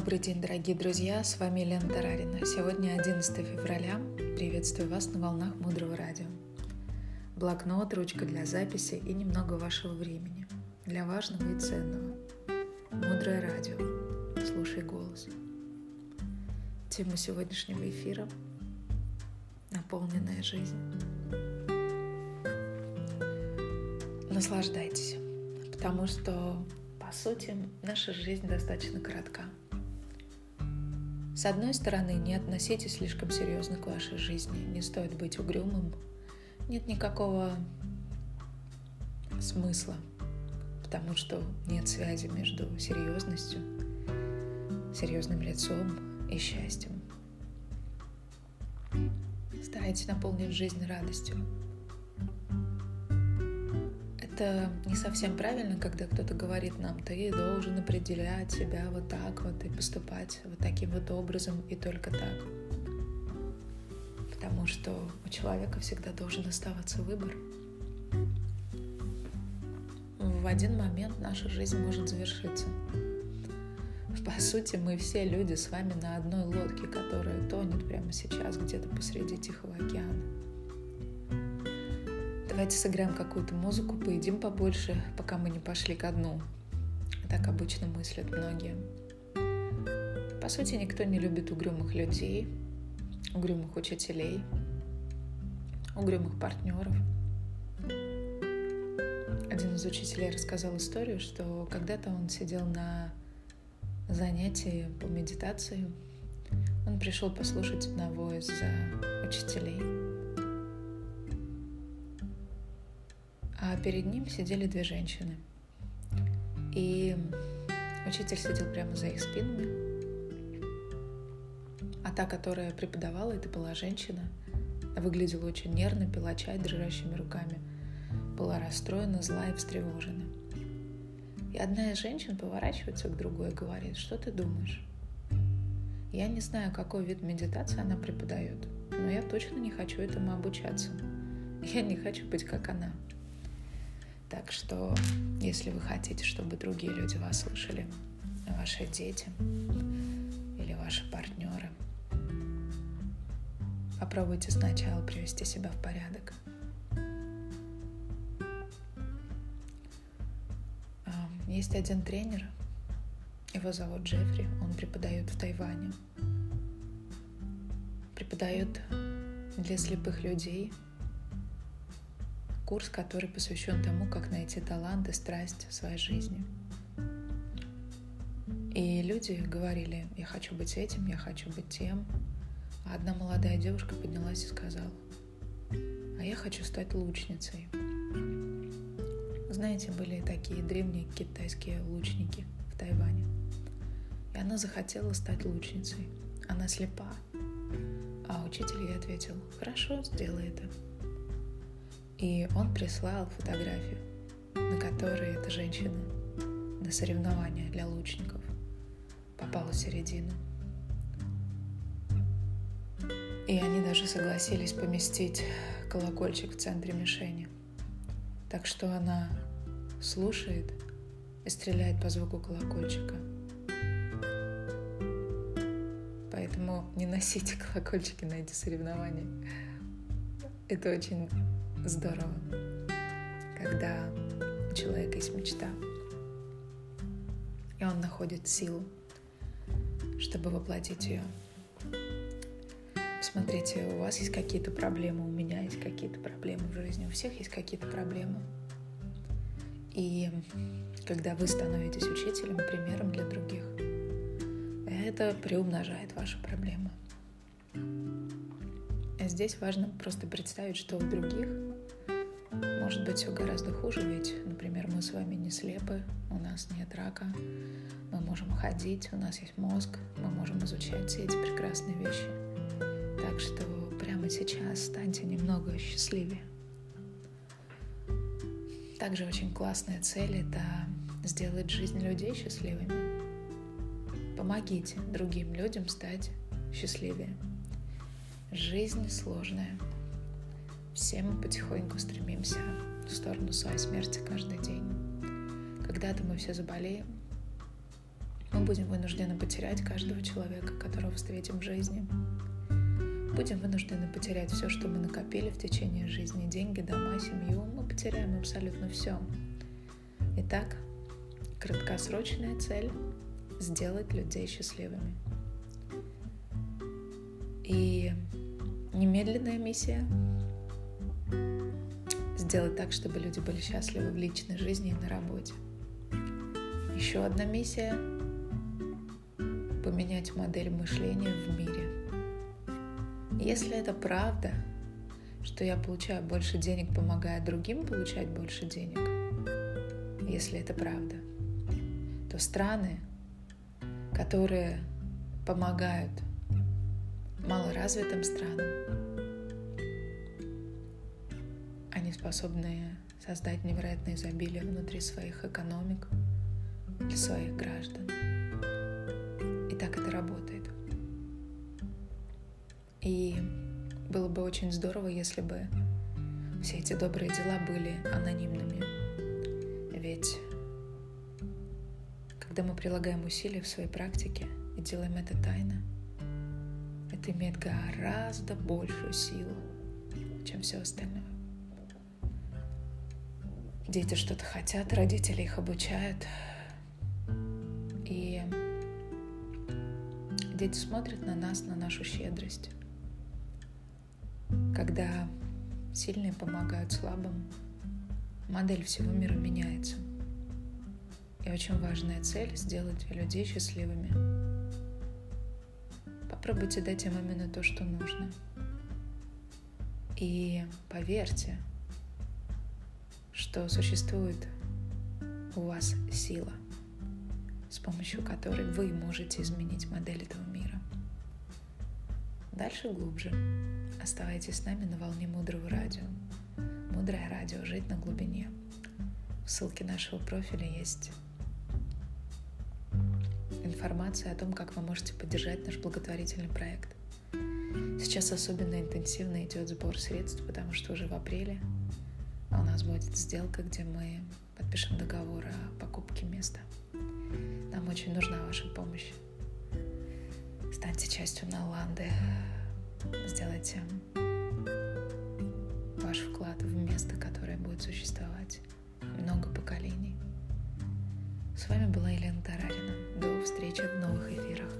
Добрый день, дорогие друзья, с вами Лена Тарарина. Сегодня 11 февраля. Приветствую вас на волнах Мудрого Радио. Блокнот, ручка для записи и немного вашего времени. Для важного и ценного. Мудрое Радио. Слушай голос. Тема сегодняшнего эфира – наполненная жизнь. Наслаждайтесь, потому что по сути, наша жизнь достаточно коротка. С одной стороны, не относитесь слишком серьезно к вашей жизни, не стоит быть угрюмым, нет никакого смысла, потому что нет связи между серьезностью, серьезным лицом и счастьем. Старайтесь наполнить жизнь радостью, это не совсем правильно, когда кто-то говорит нам, ты должен определять себя вот так вот и поступать вот таким вот образом и только так. Потому что у человека всегда должен оставаться выбор. В один момент наша жизнь может завершиться. По сути, мы все люди с вами на одной лодке, которая тонет прямо сейчас где-то посреди Тихого океана. Давайте сыграем какую-то музыку, поедим побольше, пока мы не пошли ко дну. Так обычно мыслят многие. По сути, никто не любит угрюмых людей, угрюмых учителей, угрюмых партнеров. Один из учителей рассказал историю, что когда-то он сидел на занятии по медитации. Он пришел послушать одного из э, учителей – а перед ним сидели две женщины. И учитель сидел прямо за их спинами, а та, которая преподавала, это была женщина, выглядела очень нервно, пила чай дрожащими руками, была расстроена, зла и встревожена. И одна из женщин поворачивается к другой и говорит, что ты думаешь? Я не знаю, какой вид медитации она преподает, но я точно не хочу этому обучаться. Я не хочу быть как она. Так что, если вы хотите, чтобы другие люди вас слышали, ваши дети или ваши партнеры, попробуйте сначала привести себя в порядок. Есть один тренер, его зовут Джеффри, он преподает в Тайване. Преподает для слепых людей – курс, который посвящен тому, как найти талант и страсть в своей жизни. И люди говорили, я хочу быть этим, я хочу быть тем. А одна молодая девушка поднялась и сказала, а я хочу стать лучницей. Знаете, были такие древние китайские лучники в Тайване. И она захотела стать лучницей. Она слепа. А учитель ей ответил, хорошо, сделай это. И он прислал фотографию, на которой эта женщина на соревнования для лучников попала в середину. И они даже согласились поместить колокольчик в центре мишени. Так что она слушает и стреляет по звуку колокольчика. Поэтому не носите колокольчики на эти соревнования. Это очень здорово, когда у человека есть мечта, и он находит силу, чтобы воплотить ее. Посмотрите, у вас есть какие-то проблемы, у меня есть какие-то проблемы в жизни, у всех есть какие-то проблемы. И когда вы становитесь учителем, примером для других, это приумножает ваши проблемы. А здесь важно просто представить, что у других может быть все гораздо хуже, ведь, например, мы с вами не слепы, у нас нет рака, мы можем ходить, у нас есть мозг, мы можем изучать все эти прекрасные вещи. Так что прямо сейчас станьте немного счастливее. Также очень классная цель — это сделать жизнь людей счастливыми. Помогите другим людям стать счастливее. Жизнь сложная. Все мы потихоньку стремимся в сторону своей смерти каждый день. Когда-то мы все заболеем, Мы будем вынуждены потерять каждого человека, которого встретим в жизни. Будем вынуждены потерять все, что мы накопили в течение жизни. Деньги, дома, семью. Мы потеряем абсолютно все. Итак, краткосрочная цель — сделать людей счастливыми. И немедленная миссия — сделать так, чтобы люди были счастливы в личной жизни и на работе. Еще одна миссия — поменять модель мышления в мире. Если это правда, что я получаю больше денег, помогая другим получать больше денег, если это правда, то страны, которые помогают малоразвитым странам, они способны создать невероятное изобилие внутри своих экономик для своих граждан. И так это работает. И было бы очень здорово, если бы все эти добрые дела были анонимными. Ведь когда мы прилагаем усилия в своей практике и делаем это тайно, это имеет гораздо большую силу, чем все остальное. Дети что-то хотят, родители их обучают. И дети смотрят на нас, на нашу щедрость. Когда сильные помогают слабым, модель всего мира меняется. И очень важная цель — сделать людей счастливыми. Попробуйте дать им именно то, что нужно. И поверьте, что существует у вас сила, с помощью которой вы можете изменить модель этого мира. Дальше глубже. Оставайтесь с нами на волне Мудрого радио. Мудрое радио «Жить на глубине». В ссылке нашего профиля есть информация о том, как вы можете поддержать наш благотворительный проект. Сейчас особенно интенсивно идет сбор средств, потому что уже в апреле у нас будет сделка, где мы подпишем договор о покупке места. Нам очень нужна ваша помощь. Станьте частью Наланды. Сделайте ваш вклад в место, которое будет существовать много поколений. С вами была Елена Тарарина. До встречи в новых эфирах.